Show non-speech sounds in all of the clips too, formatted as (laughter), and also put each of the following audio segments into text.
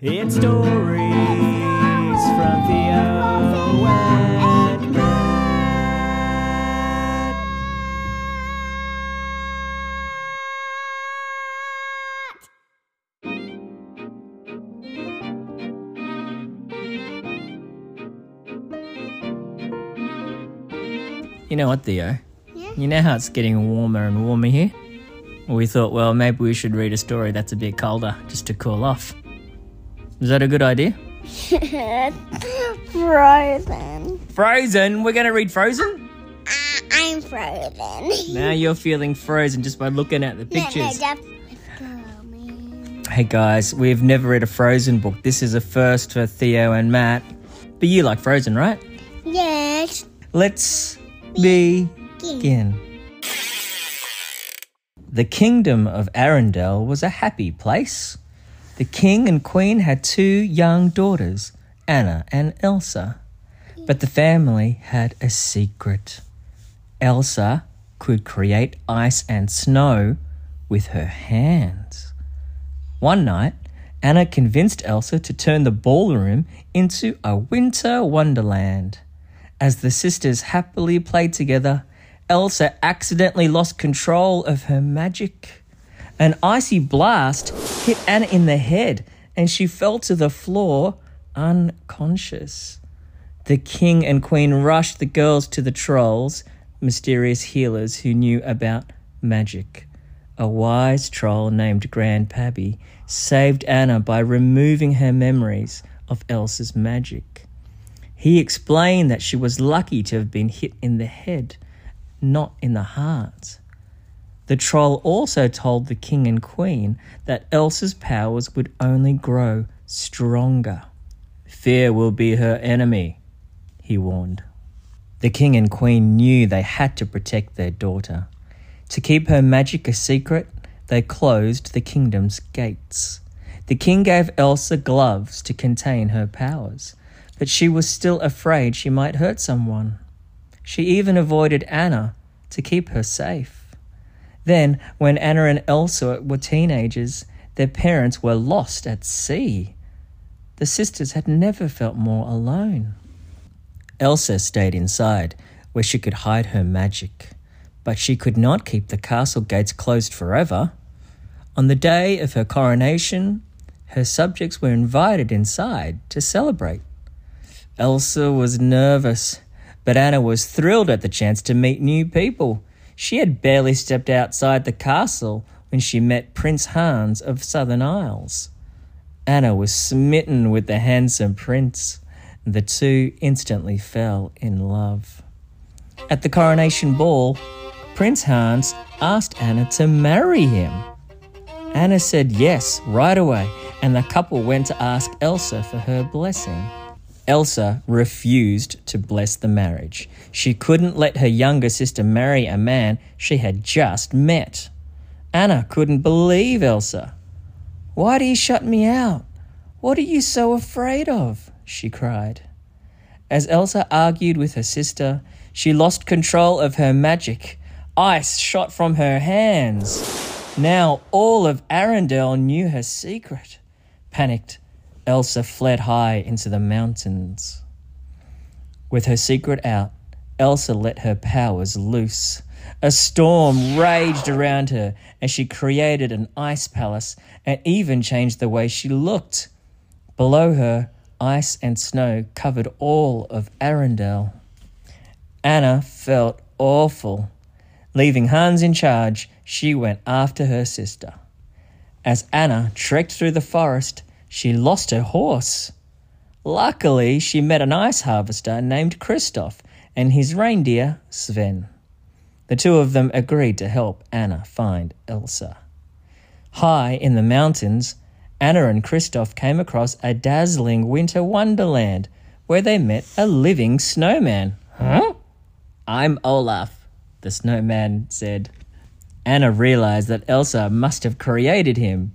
It's stories from Theo and Matt. You know what, Theo? Yeah? You know how it's getting warmer and warmer here? We thought, well, maybe we should read a story that's a bit colder just to cool off. Is that a good idea? (laughs) frozen. Frozen? We're going to read Frozen? Uh, I'm frozen. (laughs) Now you're feeling frozen just by looking at the No, no, pictures. go, man. Hey guys, we've never read a Frozen book. This is a first for Theo and Matt. But you like Frozen, right? Yes. Let's begin. The kingdom of Arendelle was a happy place. The king and queen had two young daughters, Anna and Elsa. But the family had a secret. Elsa could create ice and snow with her hands. One night, Anna convinced Elsa to turn the ballroom into a winter wonderland. As the sisters happily played together, Elsa accidentally lost control of her magic. An icy blast hit Anna in the head and she fell to the floor unconscious. The king and queen rushed the girls to the trolls, mysterious healers who knew about magic. A wise troll named Grand Pabbie saved Anna by removing her memories of Elsa's magic. He explained that she was lucky to have been hit in the head, not in the heart. The troll also told the king and queen that Elsa's powers would only grow stronger. Fear will be her enemy, he warned. The king and queen knew they had to protect their daughter. To keep her magic a secret, they closed the kingdom's gates. The king gave Elsa gloves to contain her powers, but she was still afraid she might hurt someone. She even avoided Anna to keep her safe. Then, when Anna and Elsa were teenagers, their parents were lost at sea. The sisters had never felt more alone. Elsa stayed inside, where she could hide her magic, but she could not keep the castle gates closed forever. On the day of her coronation, her subjects were invited inside to celebrate. Elsa was nervous, but Anna was thrilled at the chance to meet new people. She had barely stepped outside the castle when she met Prince Hans of Southern Isles. Anna was smitten with the handsome prince. The two instantly fell in love. At the coronation ball, Prince Hans asked Anna to marry him. Anna said yes right away, and the couple went to ask Elsa for her blessing. Elsa refused to bless the marriage. She couldn't let her younger sister marry a man she had just met. Anna couldn't believe Elsa. Why do you shut me out? What are you so afraid of? she cried. As Elsa argued with her sister, she lost control of her magic. Ice shot from her hands. Now all of Arendelle knew her secret. Panicked, Elsa fled high into the mountains. With her secret out, Elsa let her powers loose. A storm raged around her as she created an ice palace and even changed the way she looked. Below her, ice and snow covered all of Arendelle. Anna felt awful. Leaving Hans in charge, she went after her sister. As Anna trekked through the forest, she lost her horse. Luckily, she met an ice harvester named Kristoff and his reindeer, Sven. The two of them agreed to help Anna find Elsa. High in the mountains, Anna and Kristoff came across a dazzling winter wonderland where they met a living snowman. Huh? I'm Olaf, the snowman said. Anna realized that Elsa must have created him.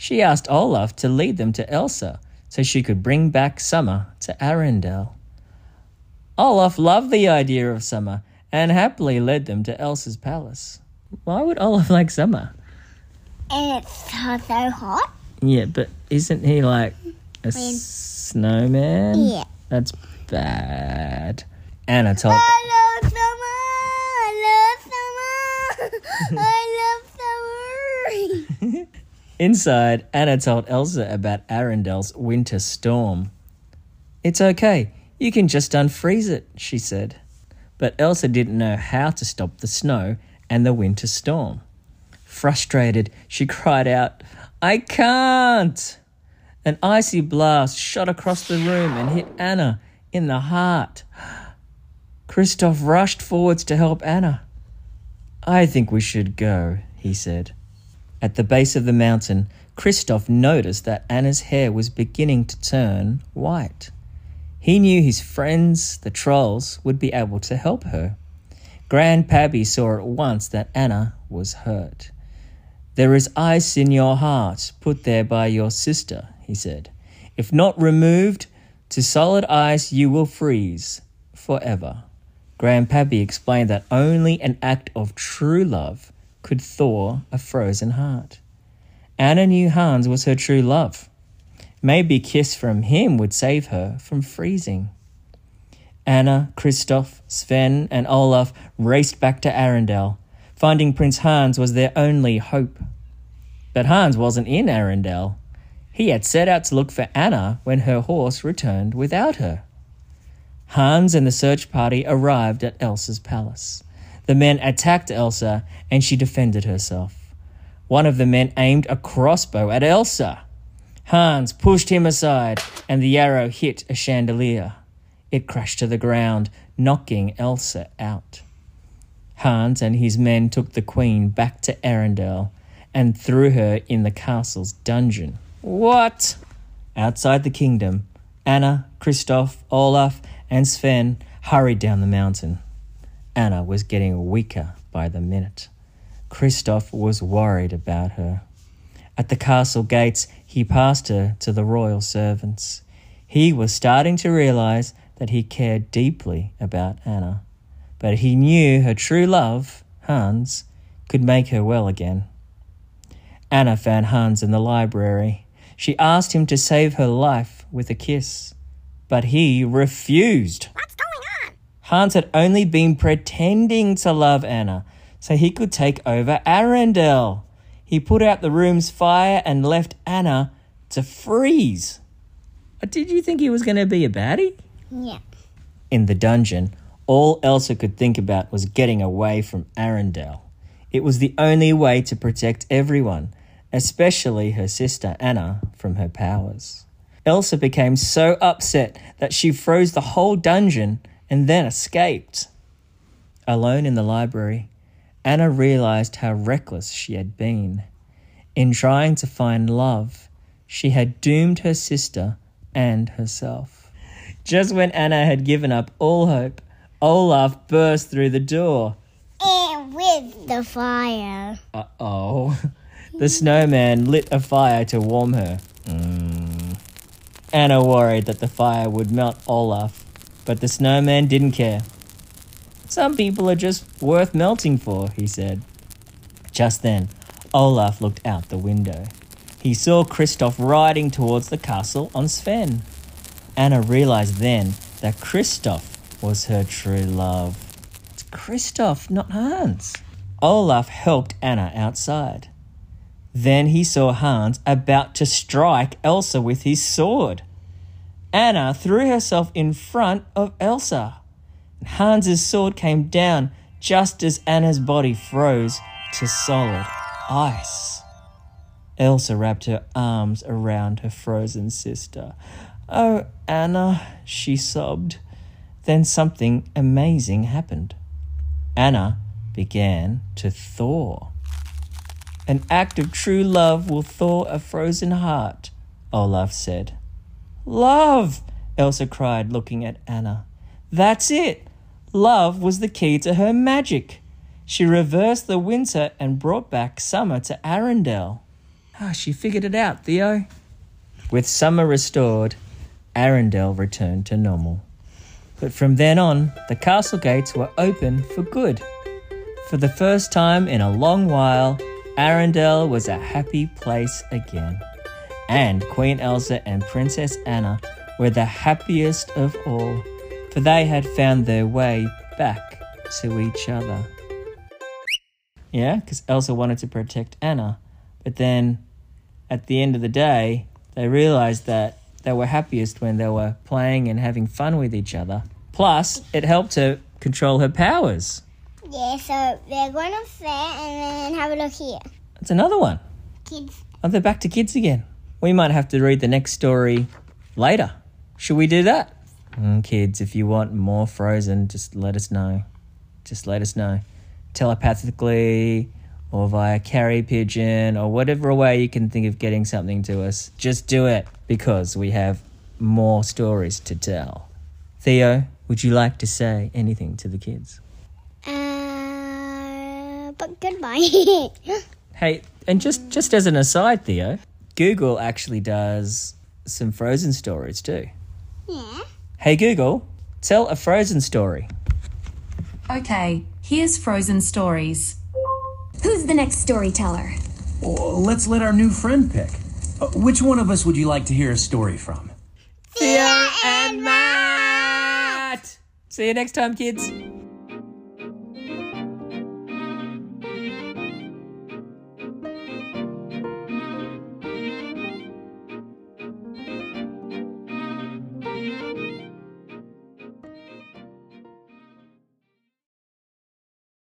She asked Olaf to lead them to Elsa so she could bring back summer to Arendelle. Olaf loved the idea of summer and happily led them to Elsa's palace. Why would Olaf (laughs) like summer? And it's so, so hot. Yeah, but isn't he like a When- snowman? Yeah. That's bad. Anna told. I love summer. I love summer. (laughs) I love summer. (laughs) Inside, Anna told Elsa about Arendelle's winter storm. It's okay. You can just unfreeze it, she said. But Elsa didn't know how to stop the snow and the winter storm. Frustrated, she cried out, I can't! An icy blast shot across the room and hit Anna in the heart. Kristoff rushed forwards to help Anna. I think we should go, he said. At the base of the mountain, Kristoff noticed that Anna's hair was beginning to turn white. He knew his friends, the trolls, would be able to help her. Grand Pabbie saw at once that Anna was hurt. There is ice in your heart, put there by your sister, he said. If not removed to solid ice, you will freeze forever. Grand Pabbie explained that only an act of true love could thaw a frozen heart. Anna knew Hans was her true love. Maybe a kiss from him would save her from freezing. Anna, Kristoff, Sven, and Olaf raced back to Arendelle. Finding Prince Hans was their only hope. But Hans wasn't in Arendelle. He had set out to look for Anna when her horse returned without her. Hans and the search party arrived at Elsa's palace. The men attacked Elsa and she defended herself. One of the men aimed a crossbow at Elsa. Hans pushed him aside and the arrow hit a chandelier. It crashed to the ground, knocking Elsa out. Hans and his men took the queen back to Arendelle and threw her in the castle's dungeon. What? Outside the kingdom, Anna, Kristoff, Olaf, and Sven hurried down the mountain. Anna was getting weaker by the minute. Kristoff was worried about her. At the castle gates, he passed her to the royal servants. He was starting to realize that he cared deeply about Anna, but he knew her true love, Hans, could make her well again. Anna found Hans in the library. She asked him to save her life with a kiss, but he refused. What's going on? Hans had only been pretending to love Anna so he could take over Arendelle. He put out the room's fire and left Anna to freeze. Uh, Did you think he was going to be a baddie? Yeah. In the dungeon, all Elsa could think about was getting away from Arendelle. It was the only way to protect everyone, especially her sister Anna, from her powers. Elsa became so upset that she froze the whole dungeon and then escaped. Alone in the library, Anna realized how reckless she had been. In trying to find love, she had doomed her sister and herself. Just when Anna had given up all hope, Olaf burst through the door. And with the fire. Uh oh. The snowman lit a fire to warm her. Mm. Anna worried that the fire would melt Olaf, but the snowman didn't care. Some people are just worth melting for, he said. Just then, Olaf looked out the window. He saw Kristoff riding towards the castle on Sven. Anna realized then that Kristoff was her true love. It's Kristoff, not Hans. Olaf helped Anna outside. Then he saw Hans about to strike Elsa with his sword. Anna threw herself in front of Elsa. and Hans's sword came down just as Anna's body froze to solid ice. Elsa wrapped her arms around her frozen sister. Oh, Anna, she sobbed. Then something amazing happened. Anna began to thaw. An act of true love will thaw a frozen heart, Olaf said. Love! Elsa cried, looking at Anna. That's it! Love was the key to her magic. She reversed the winter and brought back summer to Arendelle. Ah, she figured it out, Theo. With summer restored, Arendelle returned to normal. But from then on, the castle gates were open for good. For the first time in a long while, Arendelle was a happy place again. And Queen Elsa and Princess Anna were the happiest of all, for they had found their way back to each other. Yeah, because Elsa wanted to protect Anna, but then at the end of the day, they realized that they were happiest when they were playing and having fun with each other. Plus, it helped her control her powers. Yeah, so they're going to fair and then have a look here. That's another one. Kids. Oh, they're back to kids again. We might have to read the next story later. Should we do that? Mm, kids, if you want more Frozen, just let us know. Just let us know. Telepathically or via carry pigeon or whatever way you can think of getting something to us. Just do it because we have more stories to tell. Theo, would you like to say anything to the kids? Uh, but goodbye. (laughs) Hey, and just just as an aside, Theo, Google actually does some Frozen stories too. yeah. Hey Google, tell a Frozen story. Okay, here's Frozen Stories. Who's the next storyteller? Well, let's let our new friend pick. Uh, which one of us would you like to hear a story from? Theo and Matt. See you next time, kids.